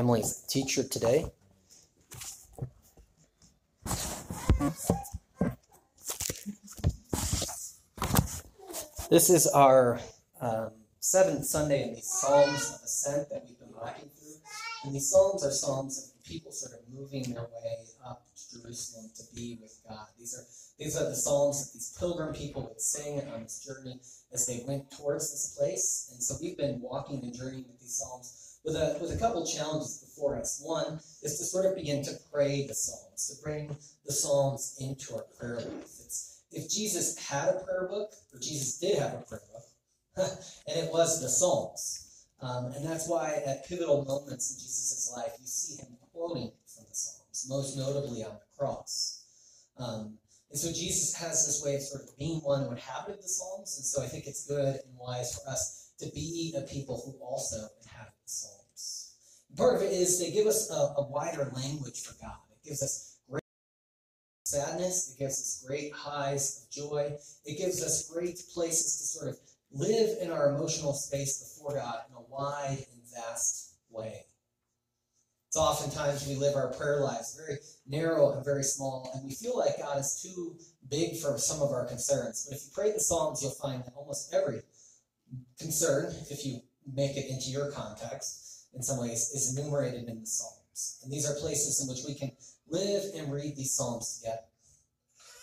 Emily's teacher today. This is our um, seventh Sunday in these Psalms of Ascent that we've been walking through. And these Psalms are Psalms of people sort of moving their way up to Jerusalem to be with God. These are these are the Psalms that these pilgrim people would sing on this journey as they went towards this place. And so we've been walking and journeying with these Psalms with a with a couple challenges before us. One is to sort of begin to pray the Psalms, to bring the Psalms into our prayer life. It's, if Jesus had a prayer book, or Jesus did have a prayer book, and it was the Psalms. Um, and that's why at pivotal moments in Jesus' life, you see him quoting from the Psalms, most notably on the cross. Um, and so Jesus has this way of sort of being one who inhabited the Psalms. And so I think it's good and wise for us to be a people who also Psalms. Part of it is they give us a, a wider language for God. It gives us great sadness. It gives us great highs of joy. It gives us great places to sort of live in our emotional space before God in a wide and vast way. It's oftentimes we live our prayer lives very narrow and very small, and we feel like God is too big for some of our concerns. But if you pray the Psalms, you'll find that almost every concern, if you make it into your context in some ways, is enumerated in the Psalms. And these are places in which we can live and read these Psalms together.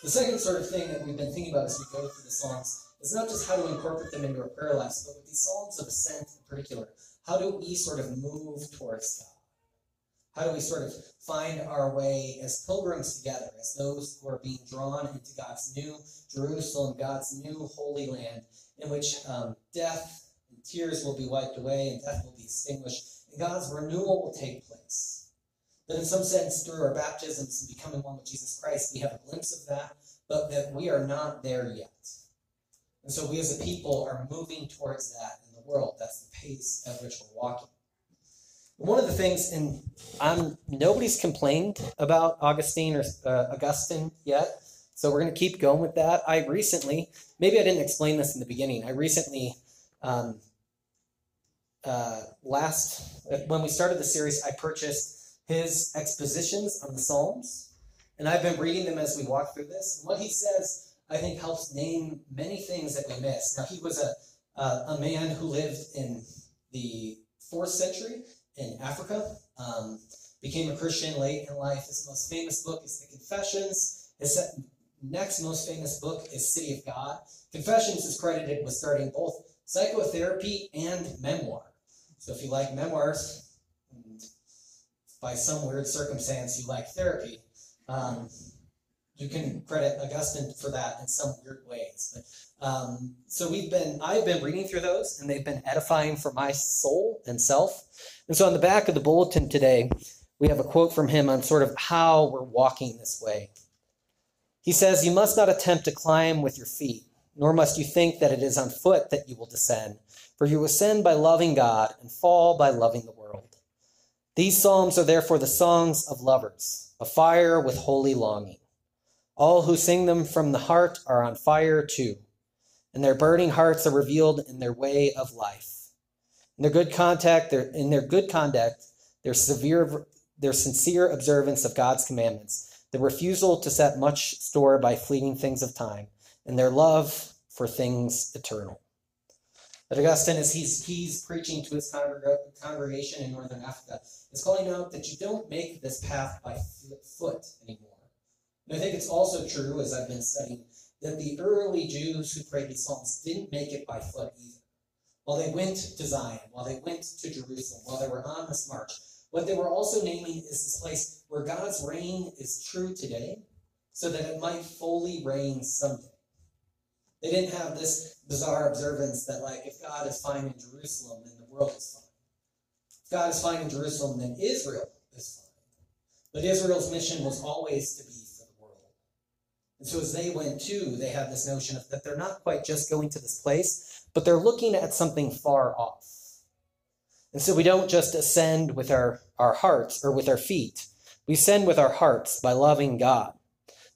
The second sort of thing that we've been thinking about as we go through the Psalms is not just how to incorporate them into our prayer lives, but with these Psalms of Ascent in particular, how do we sort of move towards God? How do we sort of find our way as pilgrims together, as those who are being drawn into God's new Jerusalem, God's new holy land, in which um, death tears will be wiped away and death will be extinguished, and God's renewal will take place? That in some sense, through our baptisms and becoming one with Jesus Christ, we have a glimpse of that, but that we are not there yet. And so we as a people are moving towards that in the world. That's the pace at which we're walking. One of the things, and I'm nobody's complained about Augustine or uh, Augustine yet, so we're going to keep going with that. I recently, maybe I didn't explain this in the beginning. I recently, um, uh, last when we started the series, I purchased his expositions on the Psalms, and I've been reading them as we walk through this. And what he says, I think, helps name many things that we miss. Now, he was a uh, a man who lived in the fourth century in Africa. Um, became a Christian late in life. His most famous book is The Confessions. His next most famous book is City of God. Confessions is credited with starting both psychotherapy and memoir. So if you like memoirs, and by some weird circumstance you like therapy, um, you can credit Augustine for that in some weird ways. But, um, so we've been, I've been reading through those, and they've been edifying for my soul and self. And so on the back of the bulletin today, we have a quote from him on sort of how we're walking this way. He says, You must not attempt to climb with your feet, nor must you think that it is on foot that you will descend, for you ascend by loving God and fall by loving the world. These psalms are therefore the songs of lovers, afire with holy longing. All who sing them from the heart are on fire too, and their burning hearts are revealed in their way of life. In their good contact, their, in their good conduct, their severe, their sincere observance of God's commandments, the refusal to set much store by fleeting things of time, and their love for things eternal. But Augustine, as he's, he's preaching to his congregation in northern Africa, is calling out that you don't make this path by foot anymore. And I think it's also true, as I've been studying, that the early Jews who prayed these psalms didn't make it by foot either while they went to Zion, while they went to Jerusalem, while they were on this march. What they were also naming is this place where God's reign is true today, so that it might fully reign someday. They didn't have this bizarre observance that, like, if God is fine in Jerusalem, then the world is fine. If God is fine in Jerusalem, then Israel is fine. But Israel's mission was always to be for the world. And so as they went too, they had this notion of that they're not quite just going to this place, but they're looking at something far off. And so we don't just ascend with our, our hearts or with our feet. We ascend with our hearts by loving God,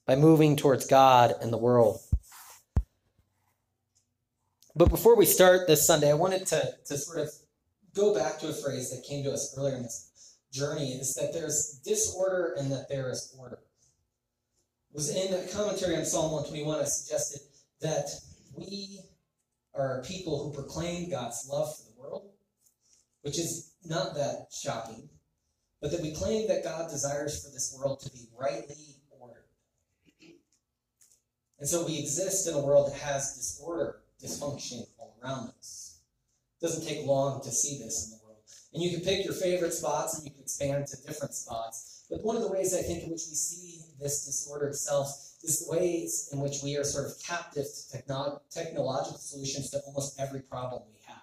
by moving towards God and the world. But before we start this Sunday, I wanted to, to sort of go back to a phrase that came to us earlier in this journey is that there's disorder and that there is order. It was in a commentary on Psalm 121, I suggested that we are people who proclaim God's love for the world, which is not that shocking, but that we claim that God desires for this world to be rightly ordered. And so we exist in a world that has disorder, dysfunction all around us. It doesn't take long to see this in the world. And you can pick your favorite spots and you can expand to different spots. But one of the ways I think in which we see this disorder itself is the ways in which we are sort of captive to techno- technological solutions to almost every problem we have.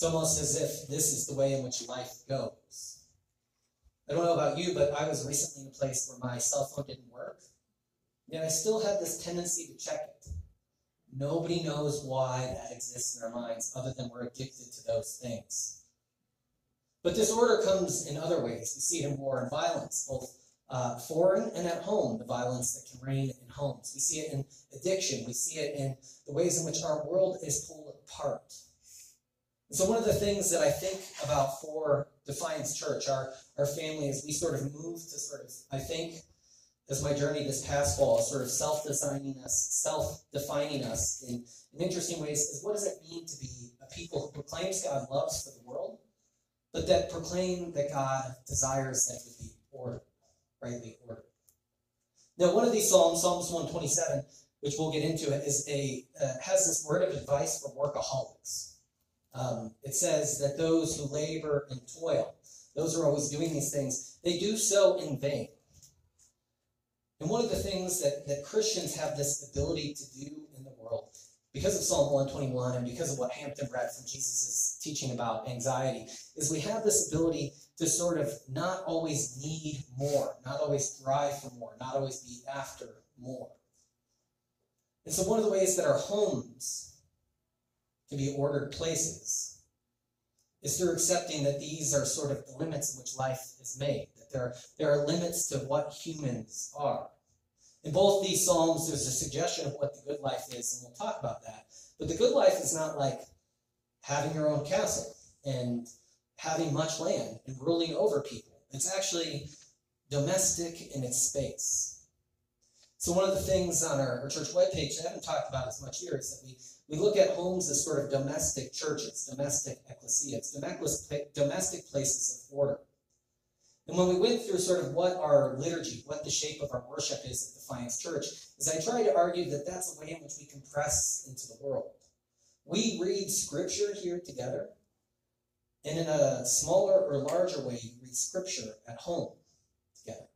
It's almost as if this is the way in which life goes. I don't know about you, but I was recently in a place where my cell phone didn't work, yet I still had this tendency to check it. Nobody knows why that exists in our minds other than we're addicted to those things. But disorder comes in other ways. We see it in war and violence, both uh, foreign and at home, the violence that can reign in homes. We see it in addiction. We see it in the ways in which our world is pulled apart. So, one of the things that I think about for Defiance Church, our, our family, as we sort of move to sort of, I think, as my journey this past fall, sort of self designing us, self defining us in, in interesting ways, is what does it mean to be a people who proclaims God loves for the world, but that proclaim that God desires that it be ordered rightly ordered. Now, one of these psalms, Psalms 127, which we'll get into it, is a uh, has this word of advice for workaholics. Um, it says that those who labor and toil, those who are always doing these things, they do so in vain. And one of the things that, that Christians have this ability to do in the world, because of Psalm 121 and because of what Hampton read from Jesus' is teaching about anxiety, is we have this ability to sort of not always need more, not always strive for more, not always be after more. And so, one of the ways that our homes can be ordered places is through accepting that these are sort of the limits in which life is made, there, there are limits to what humans are. In both these Psalms, there's a suggestion of what the good life is, and we'll talk about that. But the good life is not like having your own castle and having much land and ruling over people. It's actually domestic in its space. So one of the things on our, our church webpage that I haven't talked about as much here is that we, we look at homes as sort of domestic churches, domestic ecclesias, domestic places of order. And when we went through sort of what our liturgy, what the shape of our worship is at Defiance Church, is I try to argue that that's a way in which we compress into the world. We read scripture here together, and in a smaller or larger way, you read scripture at home together.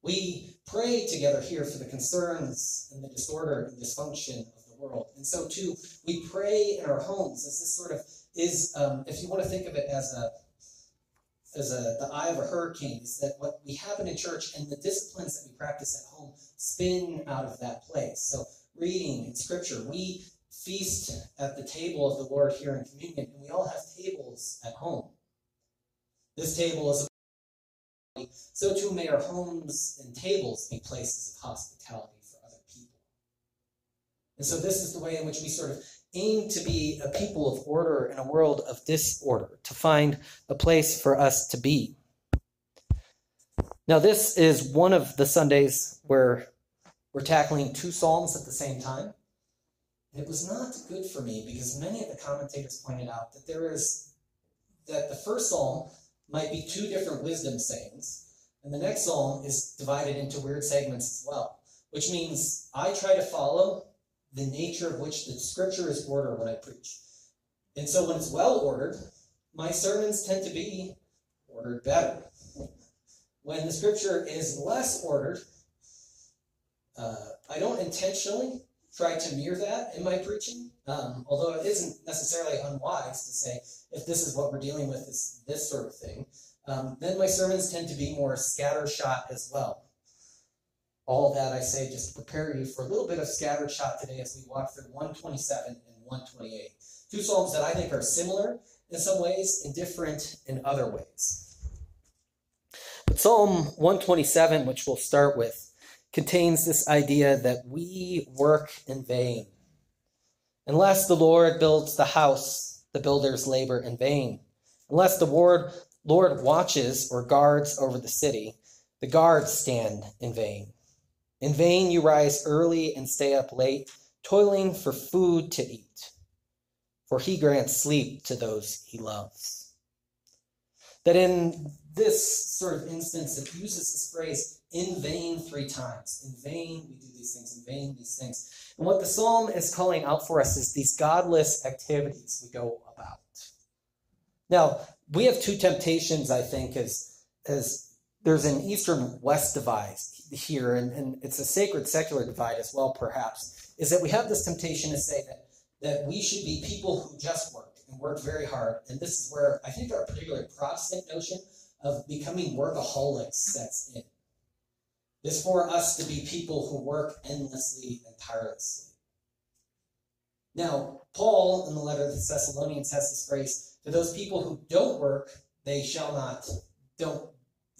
We pray together here for the concerns and the disorder and dysfunction of the world. And so, too, we pray in our homes as this sort of is, um, if you want to think of it as a as a, uh, the eye of a hurricane, is that what we happen in church and the disciplines that we practice at home spin out of that place. So, reading and scripture, we feast at the table of the Lord here in communion, and we all have tables at home. This table is so too may our homes and tables be places of hospitality for other people. And so this is the way in which we sort of aim to be a people of order in a world of disorder, to find a place for us to be. Now, this is one of the Sundays where we're tackling two Psalms at the same time. It was not good for me because many of the commentators pointed out that there is that the first psalm might be two different wisdom sayings, and the next psalm is divided into weird segments as well, which means I try to follow the nature of which the scripture is ordered when I preach. And so when it's well ordered, my sermons tend to be ordered better. When the scripture is less ordered, uh, I don't intentionally try to mirror that in my preaching. Um, although it isn't necessarily unwise to say, if this is what we're dealing with, is this sort of thing, um, then my sermons tend to be more scattershot as well. All that I say just to prepare you for a little bit of scattered shot today as we walk through 127 and 128. Two psalms that I think are similar in some ways and different in other ways. But Psalm 127, which we'll start with, contains this idea that we work in vain. Unless the Lord builds the house, the builders labor in vain. Unless the Lord, Lord watches or guards over the city. The guards stand in vain. In vain you rise early and stay up late, toiling for food to eat. For he grants sleep to those he loves. That in this sort of instance, it uses this phrase in vain three times. In vain we do these things, in vain these things. And what the psalm is calling out for us is these godless activities we go about. Now, we have two temptations, I think, as, as there's an eastern west divide here, and, and it's a sacred secular divide as well, perhaps, is that we have this temptation to say that, that we should be people who just work and work very hard. And this is where I think our particular Protestant notion of becoming workaholics sets in. Is for us to be people who work endlessly and tirelessly. Now, Paul in the letter to the Thessalonians has this phrase to those people who don't work, they shall not, don't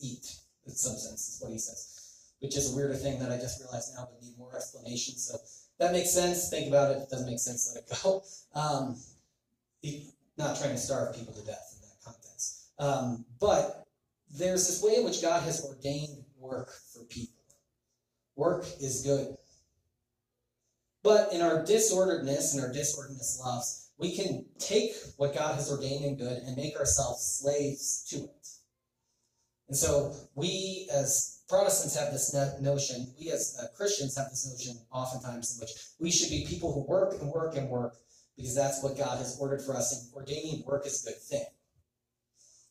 eat, in some sense, is what he says, which is a weirder thing that I just realized now would need more explanation. So that makes sense. Think about it. If it doesn't make sense, let it go. Um, not trying to starve people to death in that context. Um, but there's this way in which God has ordained work for people. Work is good. But in our disorderedness and our disorderedness loves, we can take what God has ordained and good and make ourselves slaves to it. And so we as Protestants have this notion, we as uh, Christians have this notion oftentimes in which we should be people who work and work and work because that's what God has ordered for us. And ordaining work is a good thing.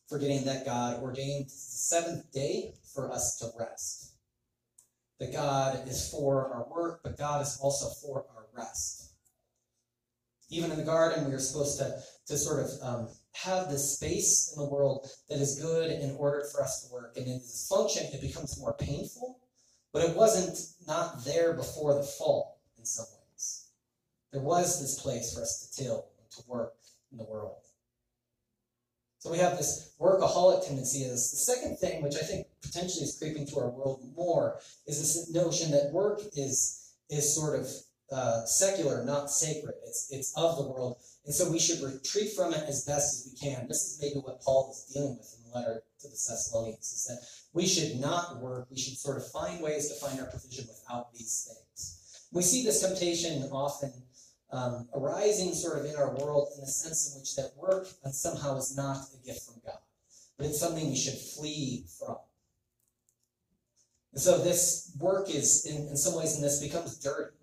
Forgetting that God ordained the seventh day for us to rest that God is for our work, but God is also for our rest. Even in the garden, we are supposed to, to sort of um, have this space in the world that is good in order for us to work. And in this function, it becomes more painful, but it wasn't not there before the fall in some ways. There was this place for us to till and to work in the world. So we have this workaholic tendency. Is the second thing, which I think potentially is creeping to our world more, is this notion that work is is sort of uh, secular, not sacred. It's it's of the world, and so we should retreat from it as best as we can. This is maybe what Paul is dealing with in the letter to the Thessalonians: is that we should not work. We should sort of find ways to find our provision without these things. We see this temptation often um, arising sort of in our world in the sense in which that work somehow is not a gift from God, but it's something we should flee from. And so this work is, in, in some ways, in this becomes dirty.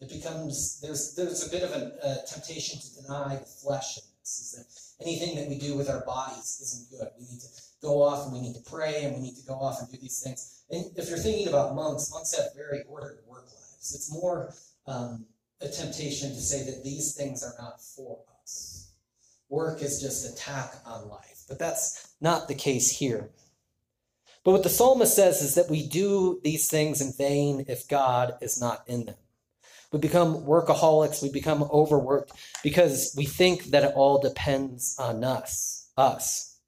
It becomes there's there's a bit of a, a temptation to deny the flesh in this. Is that anything that we do with our bodies isn't good. We need to go off and we need to pray and we need to go off and do these things. And if you're thinking about monks, monks have very ordered work lives. It's more um, a temptation to say that these things are not for us. Work is just attack on life, but that's not the case here. But what the psalmist says is that we do these things in vain if God is not in them. We become workaholics, we become overworked because we think that it all depends on us, us.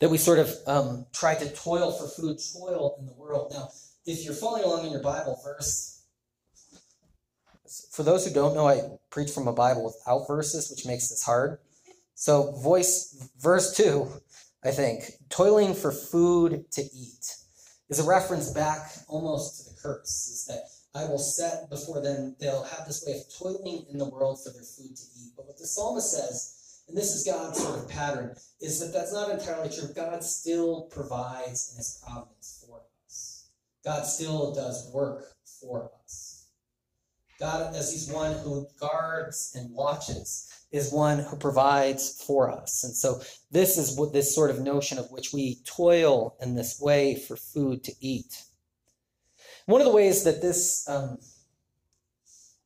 That we sort of um, try to toil for food, toil in the world. Now, if you're following along in your Bible verse, for those who don't know, I preach from a Bible without verses, which makes this hard. So, voice verse 2, I think, toiling for food to eat is a reference back almost to the curse, is that I will set before them, they'll have this way of toiling in the world for their food to eat. But what the psalmist says, and this is God's sort of pattern, is that that's not entirely true. God still provides in his providence for us. God still does work for us. God, as He's one who guards and watches, is one who provides for us. And so, this is what this sort of notion of which we toil in this way for food to eat. One of the ways that this um,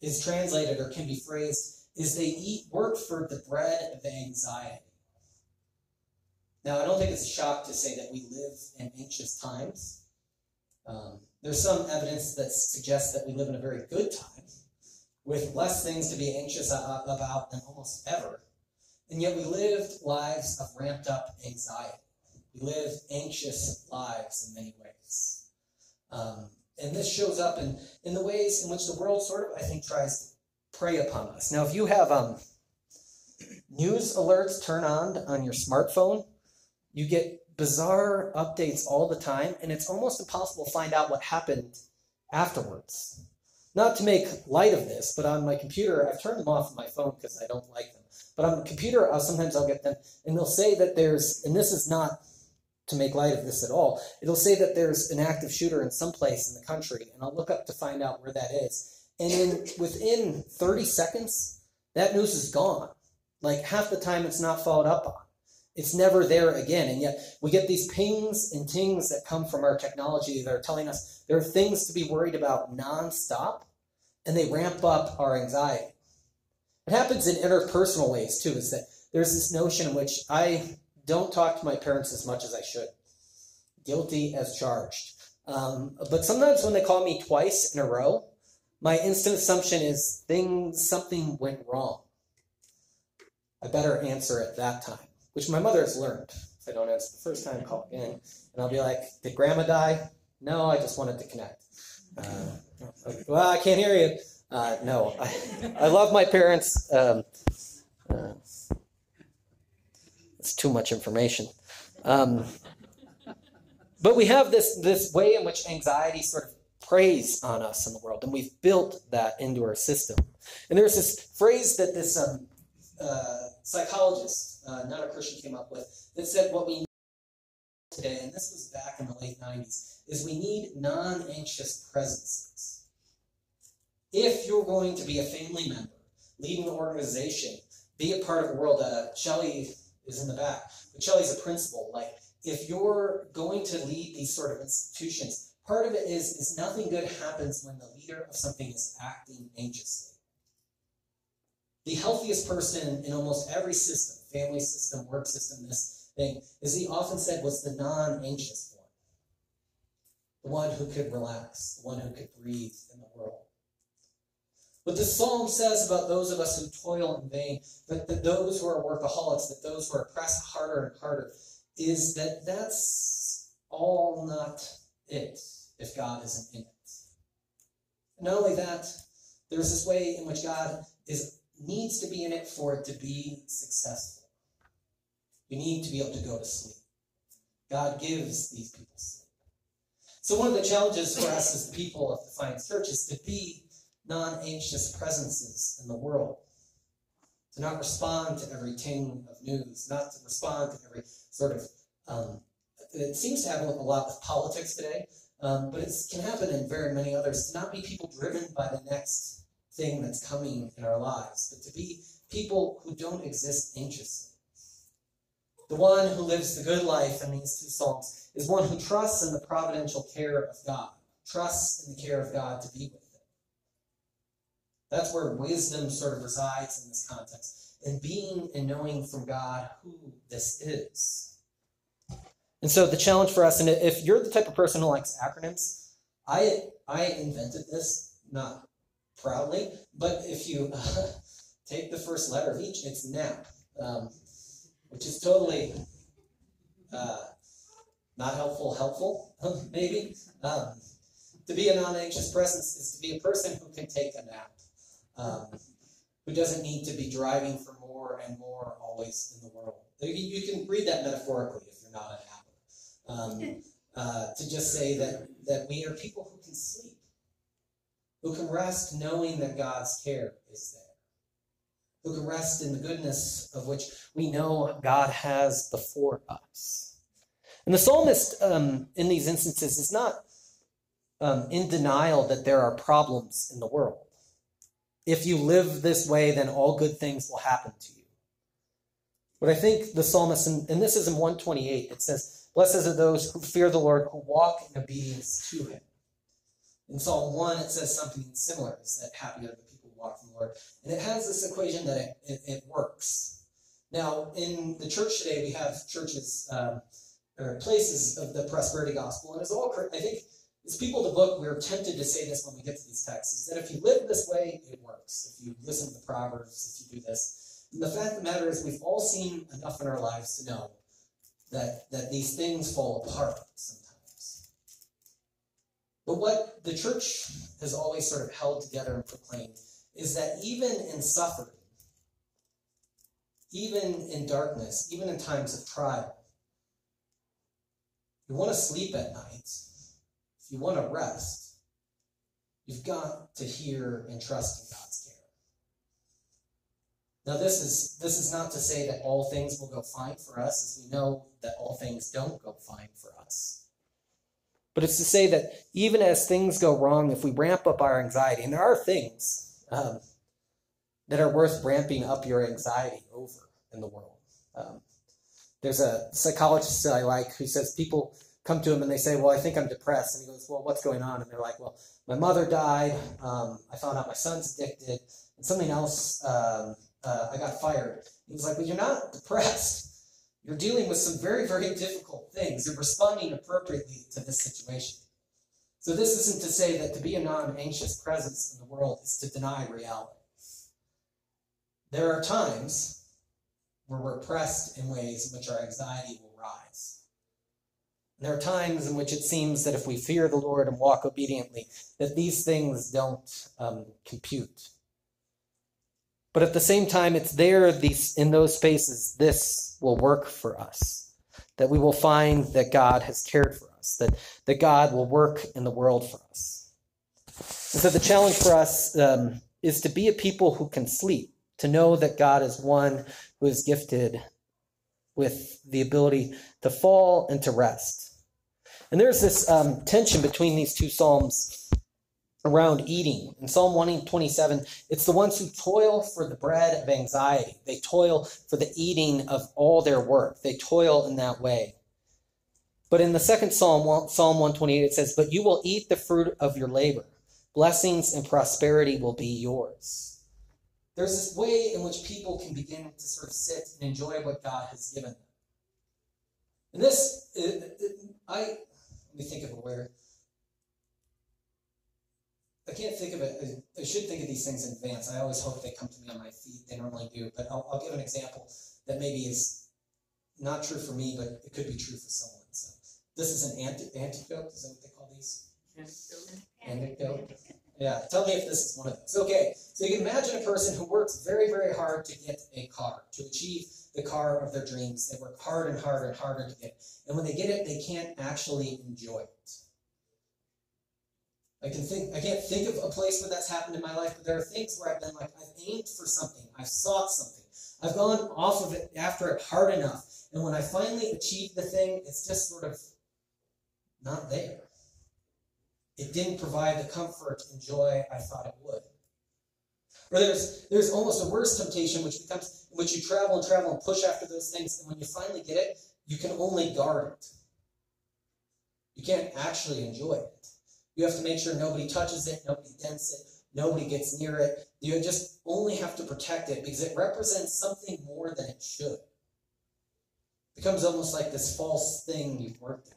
is translated or can be phrased is they eat work for the bread of anxiety. Now, I don't think it's a shock to say that we live in anxious times. Um, there's some evidence that suggests that we live in a very good time with less things to be anxious about than almost ever. And yet we lived lives of ramped up anxiety. We live anxious lives in many ways. Um, and this shows up in, in the ways in which the world sort of, I think, tries to prey upon us. Now, if you have um, news alerts turned on on your smartphone, You get bizarre updates all the time, and it's almost impossible to find out what happened afterwards. Not to make light of this, but on my computer, I've turned them off on my phone because I don't like them. But on the computer, I'll, sometimes I'll get them, and they'll say that there's, and this is not to make light of this at all, it'll say that there's an active shooter in some place in the country, and I'll look up to find out where that is. And in within 30 seconds, that news is gone. Like half the time, it's not followed up on. It's never there again. And yet we get these pings and tings that come from our technology that are telling us there are things to be worried about nonstop, and they ramp up our anxiety. It happens in interpersonal ways too, is that there's this notion in which I don't talk to my parents as much as I should. Guilty as charged. Um, but sometimes when they call me twice in a row, my instant assumption is things something went wrong. I better answer at that time which my mother has learned. If I don't answer the first time, call again. And I'll be like, Did grandma die? No, I just wanted to connect. Uh, well, I can't hear you. Uh, no, I, I love my parents. Um, uh, it's too much information. Um, but we have this, this way in which anxiety sort of preys on us in the world, and we've built that into our system. And there's this phrase that this um, uh, psychologist, uh, not a Christian, came up with that said what we need today, and this was back in the late 90s, is we need non anxious presences. If you're going to be a family member, lead an organization, be a part of the world, uh, Shelly is in the back, but Shelly's a principal. Like, if you're going to lead these sort of institutions, part of it is, is nothing good happens when the leader of something is acting anxiously. The healthiest person in almost every system, family system, work system, this thing, is he often said was the non-anxious one. The one who could relax, the one who could breathe in the world. What the psalm says about those of us who toil in vain, that, that those who are workaholics, that those who are pressed harder and harder, is that that's all not it if God isn't in it. Not only that, there's this way in which God is needs to be in it for it to be successful. You need to be able to go to sleep. God gives these people sleep. So one of the challenges for us as people of the Defiance Church is to be non-anxious presences in the world. To not respond to every ting of news, not to respond to every sort of um, it seems to happen a lot with politics today, um, but it can happen in very many others. To not be people driven by the next thing that's coming in our lives, but to be people who don't exist anxiously. The one who lives the good life in these two Psalms is one who trusts in the providential care of God, trusts in the care of God to be with. That's where wisdom sort of resides in this context, and being and knowing from God who this is. And so the challenge for us, and if you're the type of person who likes acronyms, I I invented this, not proudly. But if you uh, take the first letter of each, it's NAP, um, which is totally uh, not helpful, helpful, maybe. Um, to be a non anxious presence is to be a person who can take a nap, um, who doesn't need to be driving for more and more always in the world. You can read that metaphorically if you're not an apple. Um, uh, to just say that, that we are people who can sleep who can rest knowing that God's care is there, who can rest in the goodness of which we know God has before us. And the psalmist um, in these instances is not um, in denial that there are problems in the world. If you live this way, then all good things will happen to you. But I think the psalmist, and, this is in 128, it says, Blessed are those who fear the Lord, who walk in obedience to him. In Psalm 1, it says something similar. It's that happy are the people who walk in the Lord. And it has this equation that it, it, it works. Now, in the church today, we have churches um, or places of the prosperity gospel. And it's all, I think, as people the book, we're tempted to say this when we get to these texts, is that if you live this way, it works. If you listen to the Proverbs, if you do this. And the fact of the matter is, we've all seen enough in our lives to know that, that these things fall apart sometimes. But what the church has always sort of held together and proclaimed is that even in suffering, even in darkness, even in times of trial, you want to sleep at night, if you want to rest, you've got to hear and trust in God's care. Now, this is this is not to say that all things will go fine for us, as we know that all things don't go fine for us. But it's to say that even as things go wrong, if we ramp up our anxiety, and there are things um, that are worth ramping up your anxiety over in the world. Um, there's a psychologist that I like who says people come to him and they say, Well, I think I'm depressed. And he goes, Well, what's going on? And they're like, Well, my mother died. Um, I found out my son's addicted. And something else, um, uh, I got fired. He was like, Well, you're not depressed. You're dealing with some very, very difficult things. You're responding appropriately to this situation. So, this isn't to say that to be a non anxious presence in the world is to deny reality. There are times where we're pressed in ways in which our anxiety. There are times in which it seems that if we fear the Lord and walk obediently, that these things don't um, compute. But at the same time, it's there these in those spaces this will work for us. That we will find that God has cared for us, that, that God will work in the world for us. And so the challenge for us um, is to be a people who can sleep, to know that God is one who is gifted with the ability to fall and to rest. And there's this um, tension between these two Psalms around eating. In Psalm 127, it's the ones who toil for the bread of anxiety. They toil for the eating of all their work. They toil in that way. But in the second Psalm, Psalm 128, it says, But you will eat the fruit of your labor. Blessings and prosperity will be yours. There's this way in which people can begin to sort of sit and enjoy what God has given them. And this, I, me think of a word. I can't think of it. I should think of these things in advance. I always hope they come to me on my feet. They normally do. But I'll, I'll give an example that maybe is not true for me, but it could be true for someone. So this is an anti- antidote. Is that what they call these? Anecdote. Yeah. Tell me if this is one of those. Okay. So you can imagine a person who works very, very hard to get a car, to achieve the car of their dreams. They work hard and harder and harder to get. And when they get it, they can't actually enjoy it. I can think I can't think of a place where that's happened in my life, but there are things where I've been like, I've aimed for something, I've sought something, I've gone off of it after it hard enough, and when I finally achieve the thing, it's just sort of not there. It didn't provide the comfort and joy I thought it would. Or there's there's almost a worse temptation, which becomes in which you travel and travel and push after those things, and when you finally get it, you can only guard it. You can't actually enjoy it. You have to make sure nobody touches it, nobody dents it, nobody gets near it. You just only have to protect it because it represents something more than it should. It becomes almost like this false thing you've worked after.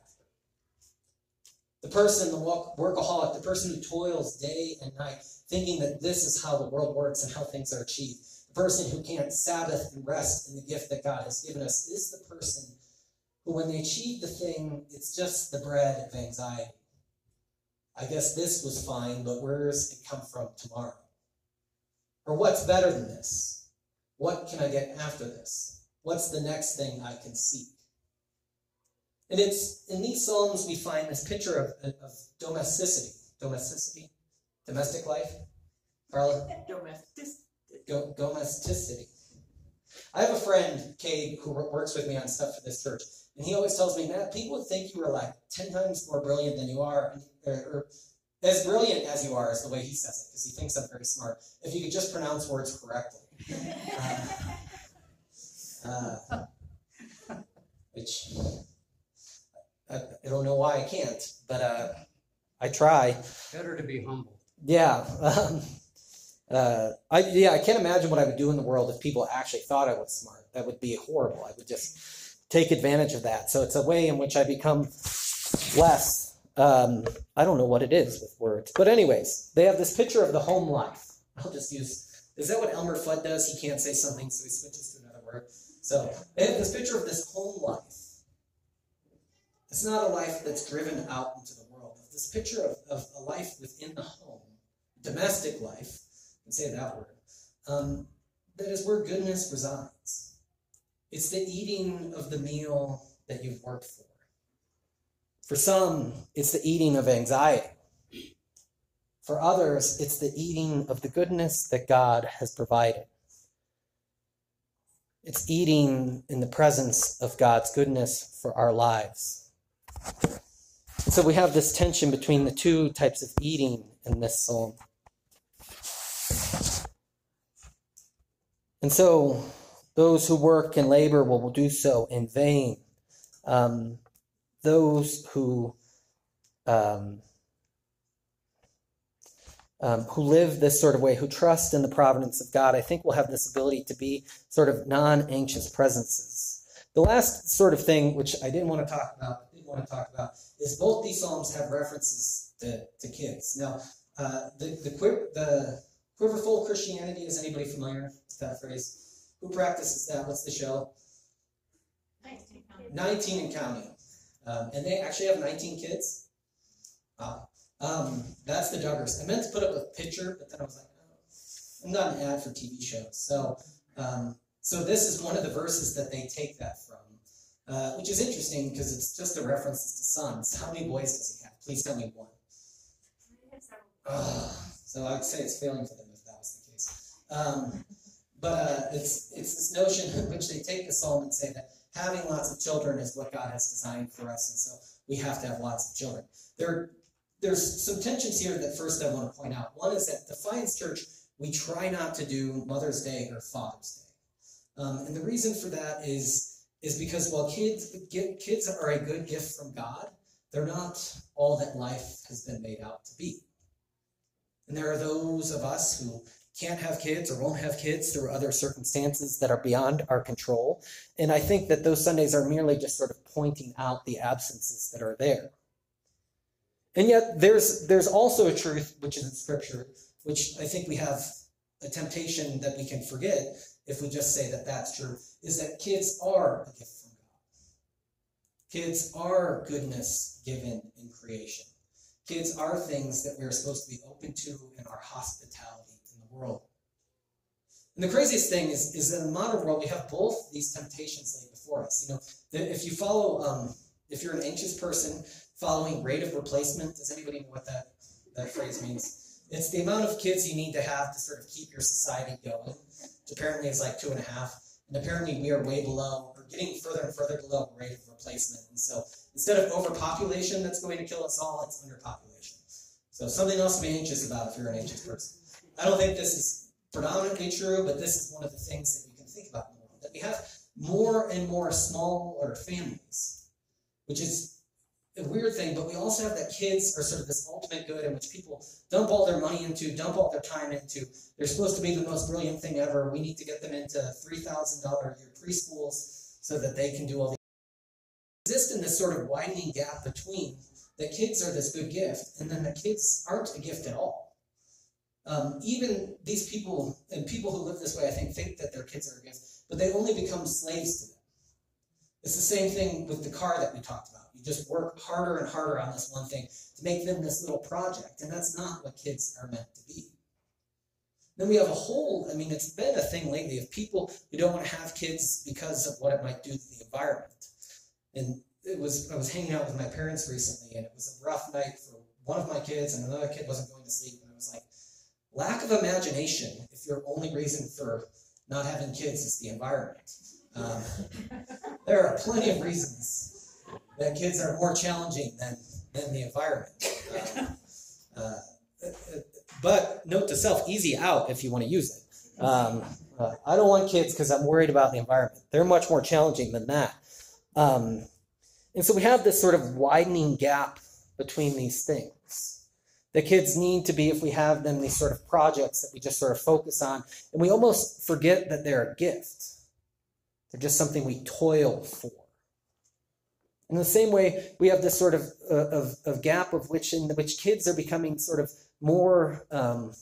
The person, the workaholic, the person who toils day and night, thinking that this is how the world works and how things are achieved. The person who can't Sabbath and rest in the gift that God has given us is the person who, when they achieve the thing, it's just the bread of anxiety. I guess this was fine, but where's it come from tomorrow? Or what's better than this? What can I get after this? What's the next thing I can seek? And it's in these Psalms we find this picture of, of domesticity. Domesticity? Domestic life? Carla? Domesticity. Go, domesticity. I have a friend, Cade, who works with me on stuff for this church. And he always tells me, Matt, people would think you were like 10 times more brilliant than you are, or, or as brilliant as you are, is the way he says it, because he thinks I'm very smart. If you could just pronounce words correctly. Uh, uh, which I, I, don't know why I can't, but uh, I try. Better to be humble. Yeah. Um, uh, I yeah, I can't imagine what I would do in the world if people actually thought I was smart. That would be horrible. I would just take advantage of that. So it's a way in which I become less. Um, I don't know what it is with words, but anyways, they have this picture of the home life. I'll just use. Is that what Elmer Fudd does? He can't say something, so he switches to another word. So they have this picture of this home life. It's not a life that's driven out into the world. This picture of, of a life within the home, domestic life, and say that word, um, that is where goodness resides. It's the eating of the meal that you've worked for. For some, it's the eating of anxiety. For others, it's the eating of the goodness that God has provided. It's eating in the presence of God's goodness for our lives. So we have this tension between the two types of eating in this psalm. And so those who work and labor will do so in vain. Um, those who um, um, who live this sort of way, who trust in the providence of God, I think will have this ability to be sort of non-anxious presences. The last sort of thing, which I didn't want to talk about, want to talk about, is both these psalms have references to, to kids. Now, uh, the the, the quiverful Christianity is anybody familiar with that phrase? Who practices that? What's the show? 19 counting. 19 and counting. Um, and they actually have 19 kids. Wow. Um, that's the Duggars. I meant to put up a picture, but then I was like, oh, I'm not an ad for TV shows. So, um, so this is one of the verses that they take that from, uh, which is interesting because it's just a reference to sons. How many boys does he have? Please tell me one. Uh, so I'd say it's failing for them if that was the case. Um, but uh, it's it's this notion in which they take the psalm and say that having lots of children is what God has designed for us, and so we have to have lots of children. There, there's some tensions here that first I want to point out. One is that Defiance Church, we try not to do Mother's Day or Father's Day. Um, and the reason for that is, is because while kids, kids are a good gift from God, they're not all that life has been made out to be. And there are those of us who can't have kids or won't have kids through other circumstances that are beyond our control. And I think that those Sundays are merely just sort of pointing out the absences that are there. And yet there's there's also a truth which is in scripture, which I think we have a temptation that we can forget if we just say that that's true, is that kids are a gift from God. Kids are goodness given in creation. Kids are things that we're supposed to be open to in our hospitality in the world. And the craziest thing is, is that in the modern world, we have both these temptations laid before us. You know, if you follow, um, if you're an anxious person, following rate of replacement. Does anybody know what that, that phrase means? It's the amount of kids you need to have to sort of keep your society going, which apparently is like two and a half. And apparently we are way below, or getting further and further below the rate of replacement. And so instead of overpopulation that's going to kill us all, it's underpopulation. So something else to be anxious about if you're an anxious person. I don't think this is predominantly true, but this is one of the things that you can think about more. That we have more and more smaller families, which is weird thing, but we also have that kids are sort of this ultimate good in which people dump all their money into, dump all their time into. They're supposed to be the most brilliant thing ever. We need to get them into $3,000 a year preschools so that they can do all the exist in this sort of widening gap between the kids are this good gift and then the kids aren't a gift at all. Um, even these people and people who live this way, I think, think that their kids are a gift, but they only become slaves to them. It's the same thing with the car that we talked about. You just work harder and harder on this one thing to make them this little project, and that's not what kids are meant to be. Then we have a whole, I mean, it's been a thing lately of people who don't want to have kids because of what it might do to the environment. And it was, I was hanging out with my parents recently, and it was a rough night for one of my kids, and another kid wasn't going to sleep. And I was like, lack of imagination if your only reason for not having kids is the environment. Um, there are plenty of reasons that kids are more challenging than, than the environment. Um, uh, but note to self, easy out if you want to use it. Um, uh, I don't want kids because I'm worried about the environment. They're much more challenging than that. Um, and so we have this sort of widening gap between these things. The kids need to be, if we have them, these sort of projects that we just sort of focus on, and we almost forget that they're a gift. They're just something we toil for. In the same way, we have this sort of, uh, of, of, gap of which in which kids are becoming sort of more, um,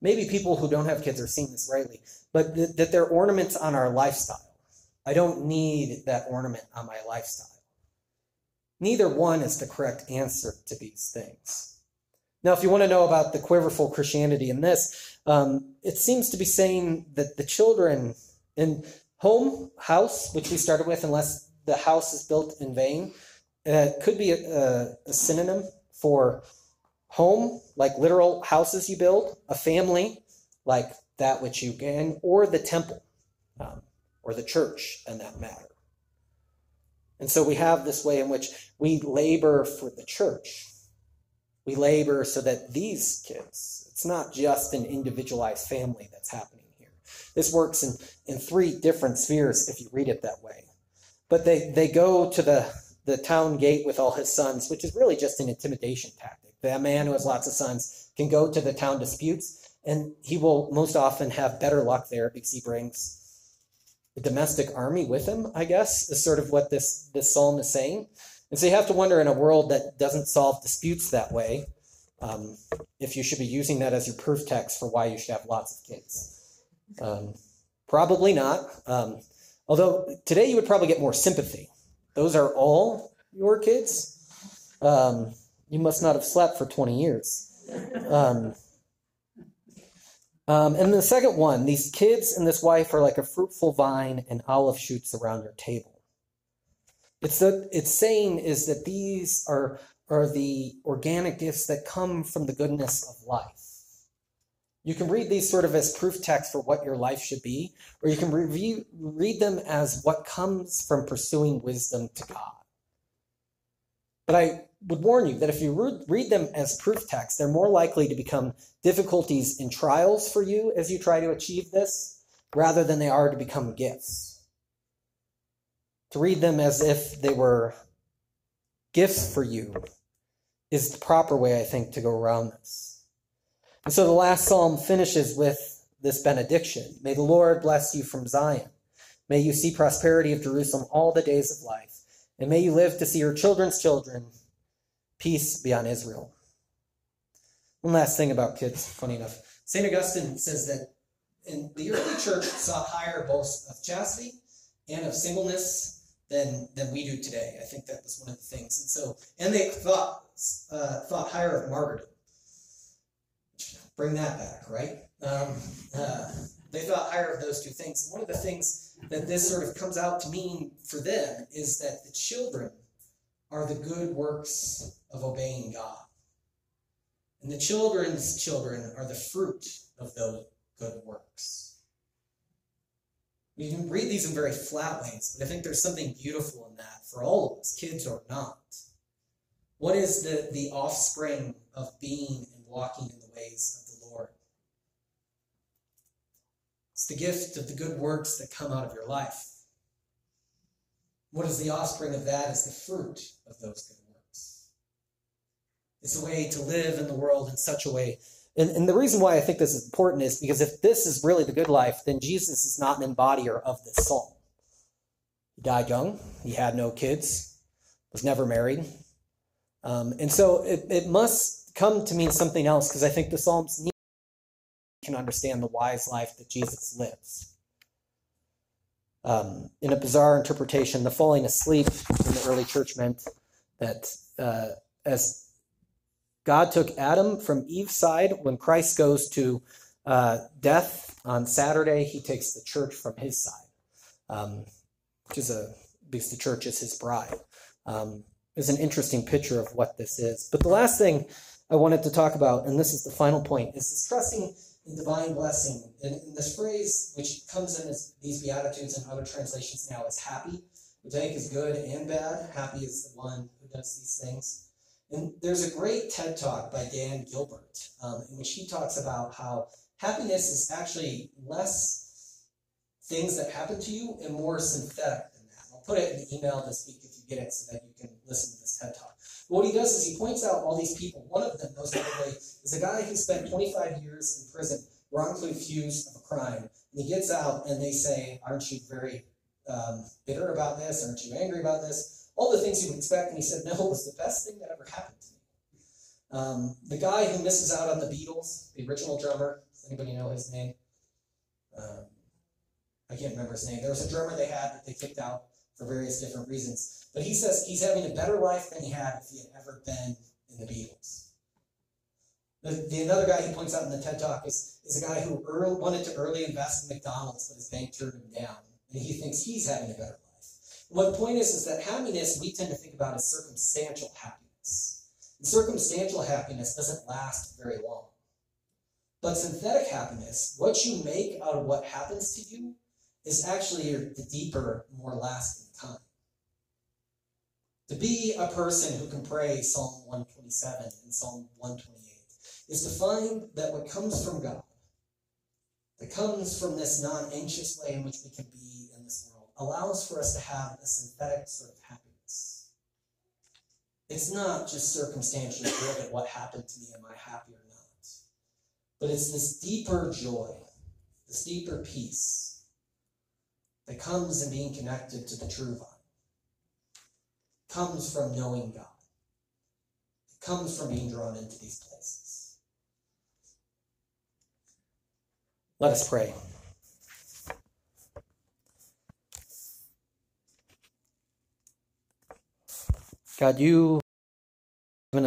maybe people who don't have kids are seeing this rightly, but th- that they're ornaments on our lifestyle. I don't need that ornament on my lifestyle. Neither one is the correct answer to these things. Now, if you want to know about the quiverful Christianity in this, um, it seems to be saying that the children, in home, house, which we started with, unless the house is built in vain, uh, could be a, a synonym for home, like literal houses you build, a family, like that which you gain, or the temple, um, or the church, in that matter. And so we have this way in which we labor for the church. We labor so that these kids, it's not just an individualized family that's happening here. This works in, in three different spheres if you read it that way. But they, they go to the, the town gate with all his sons, which is really just an intimidation tactic. That man who has lots of sons can go to the town disputes, and he will most often have better luck there because he brings the domestic army with him, I guess, is sort of what this, this psalm is saying. And so you have to wonder in a world that doesn't solve disputes that way, um, if you should be using that as your proof text for why you should have lots of kids. Um, probably not. Um, although today you would probably get more sympathy. Those are all your kids. Um, you must not have slept for 20 years. Um, um, and the second one, these kids and this wife are like a fruitful vine and olive shoots around your table. It's that it's saying is that these are are the organic gifts that come from the goodness of life. You can read these sort of as proof text for what your life should be, or you can review, read them as what comes from pursuing wisdom to God. But I would warn you that if you read them as proof text, they're more likely to become difficulties and trials for you as you try to achieve this, rather than they are to become gifts. To read them as if they were gifts for you is the proper way, I think, to go around this. And so the last psalm finishes with this benediction May the Lord bless you from Zion. May you see prosperity of Jerusalem all the days of life. And may you live to see your children's children. Peace be on Israel. One last thing about kids, funny enough. St. Augustine says that in the early church sought higher both of chastity and of singleness than than we do today. I think that was one of the things. And so, and they thought uh, thought higher of martyrdom. Bring that back, right? Um, uh, they thought higher of those two things. One of the things that this sort of comes out to mean for them is that the children are the good works of obeying God. And the children's children are the fruit of those good works. You can read these in very flat ways, but I think there's something beautiful in that for all of us, kids or not. What is the, the offspring of being walking in the ways of the Lord? It's the gift of the good works that come out of your life. What is the offspring of that is the fruit of those good works. It's a way to live in the world in such a way and, and the reason why I think this is important is because if this is really the good life, then Jesus is not an embodier of this psalm. He died young, he had no kids, was never married. Um, and so it, it must come to mean something else because I think the Psalms need can understand the wise life that Jesus lives. Um, in a bizarre interpretation, the falling asleep in the early church meant that uh, as God took Adam from Eve's side. When Christ goes to uh, death on Saturday, he takes the church from his side, um, which is a because the church is his bride. Um, is an interesting picture of what this is. But the last thing I wanted to talk about, and this is the final point, is this trusting in divine blessing. And, this phrase, which comes in as these beatitudes and other translations now, is happy, which I think is good and bad. Happy is the one who does these things. And there's a great TED talk by Dan Gilbert um, in which he talks about how happiness is actually less things that happen to you and more synthetic than that. I'll put it in the email this week if you get it so that you can listen to this TED talk. But what he does is he points out all these people. One of them, most notably, is a guy who spent 25 years in prison wrongfully accused of a crime. And he gets out and they say, Aren't you very um, bitter about this? Aren't you angry about this? all the things you would expect. And he said, no, it was the best thing that ever happened to me. Um, the guy who misses out on the Beatles, the original drummer, does anybody know his name? Um, I can't remember his name. There was a drummer they had that they kicked out for various different reasons. But he says he's having a better life than he had if he had ever been in the Beatles. The, the another guy he points out in the TED Talk is, is a guy who early, wanted to early invest in McDonald's, but his bank turned him down. And he thinks he's having a better life. What the point is, is that happiness we tend to think about as circumstantial happiness. And circumstantial happiness doesn't last very long. But synthetic happiness, what you make out of what happens to you, is actually the deeper, more lasting kind. To be a person who can pray Psalm 127 and Psalm 128 is to find that what comes from God, that comes from this non anxious way in which we can be in this world, allows for us to have a synthetic sort of happiness. It's not just circumstantially at what happened to me, am I happy or not? But it's this deeper joy, this deeper peace that comes in being connected to the true vine comes from knowing God. It comes from being drawn into these places. Let us pray. God, you